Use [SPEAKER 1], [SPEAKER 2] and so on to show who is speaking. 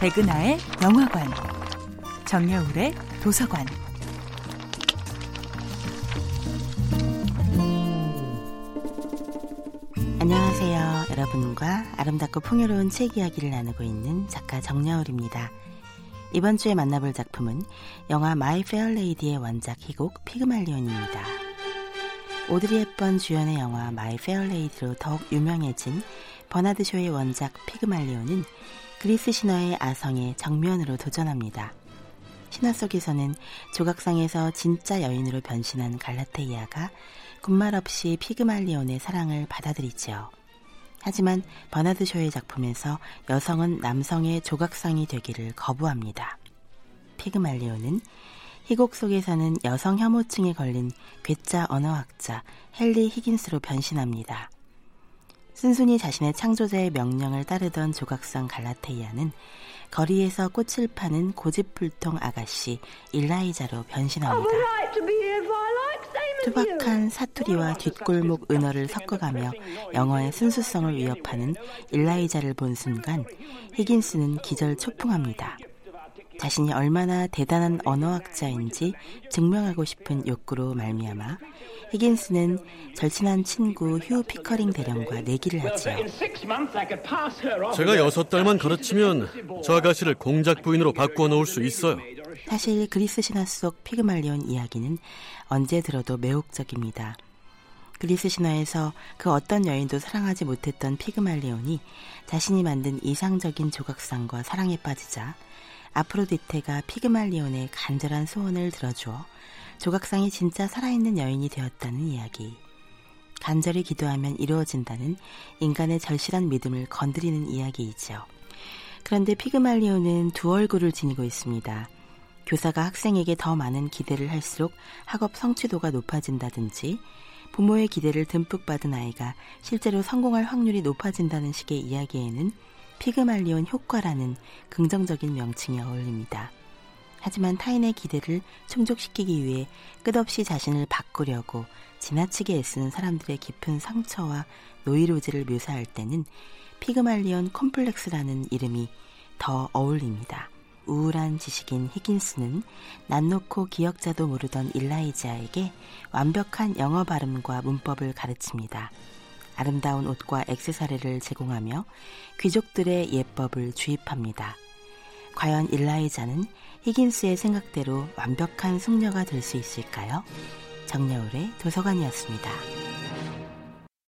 [SPEAKER 1] 백은하의 영화관, 정여울의 도서관.
[SPEAKER 2] 안녕하세요. 여러분과 아름답고 풍요로운 책 이야기를 나누고 있는 작가 정여울입니다. 이번 주에 만나볼 작품은 영화 My Fair Lady의 원작 희곡 피그말리온입니다. 오드리 헵번 주연의 영화 My Fair Lady로 더욱 유명해진 버나드 쇼의 원작 피그말리온은 그리스 신화의 아성에 정면으로 도전합니다. 신화 속에서는 조각상에서 진짜 여인으로 변신한 갈라테이아가 군말 없이 피그말리온의 사랑을 받아들이지요. 하지만 버나드 쇼의 작품에서 여성은 남성의 조각상이 되기를 거부합니다. 피그말리온은 희곡 속에서는 여성 혐오증에 걸린 괴짜 언어학자 헨리 히긴스로 변신합니다. 순순히 자신의 창조자의 명령을 따르던 조각상 갈라테이아는 거리에서 꽃을 파는 고집불통 아가씨 일라이자로 변신합니다. 투박한 사투리와 뒷골목 은어를 섞어가며 영어의 순수성을 위협하는 일라이자를 본 순간 히긴스는 기절 초풍합니다. 자신이 얼마나 대단한 언어학자인지 증명하고 싶은 욕구로 말미암아 히긴스는 절친한 친구 휴 피커링 대령과 내기를 하지요.
[SPEAKER 3] 제가 여섯 달만 가르치면 저 아가씨를 공작 부인으로 바꾸어 놓을 수 있어요.
[SPEAKER 2] 사실 그리스 신화 속 피그말리온 이야기는 언제 들어도 매혹적입니다. 그리스 신화에서 그 어떤 여인도 사랑하지 못했던 피그말리온이 자신이 만든 이상적인 조각상과 사랑에 빠지자 아프로디테가 피그말리온의 간절한 소원을 들어주어 조각상이 진짜 살아있는 여인이 되었다는 이야기. 간절히 기도하면 이루어진다는 인간의 절실한 믿음을 건드리는 이야기이죠. 그런데 피그말리오는 두 얼굴을 지니고 있습니다. 교사가 학생에게 더 많은 기대를 할수록 학업 성취도가 높아진다든지 부모의 기대를 듬뿍 받은 아이가 실제로 성공할 확률이 높아진다는 식의 이야기에는 피그말리온 효과라는 긍정적인 명칭이 어울립니다. 하지만 타인의 기대를 충족시키기 위해 끝없이 자신을 바꾸려고 지나치게 애쓰는 사람들의 깊은 상처와 노이로즈를 묘사할 때는 피그말리온 콤플렉스라는 이름이 더 어울립니다. 우울한 지식인 히긴스는 낯놓고 기억자도 모르던 일라이자에게 완벽한 영어 발음과 문법을 가르칩니다. 아름다운 옷과 액세서리를 제공하며 귀족들의 예법을 주입합니다. 과연 일라이자는 히긴스의 생각대로 완벽한 숙녀가 될 수 있을까요? 정여울의 도서관이었습니다.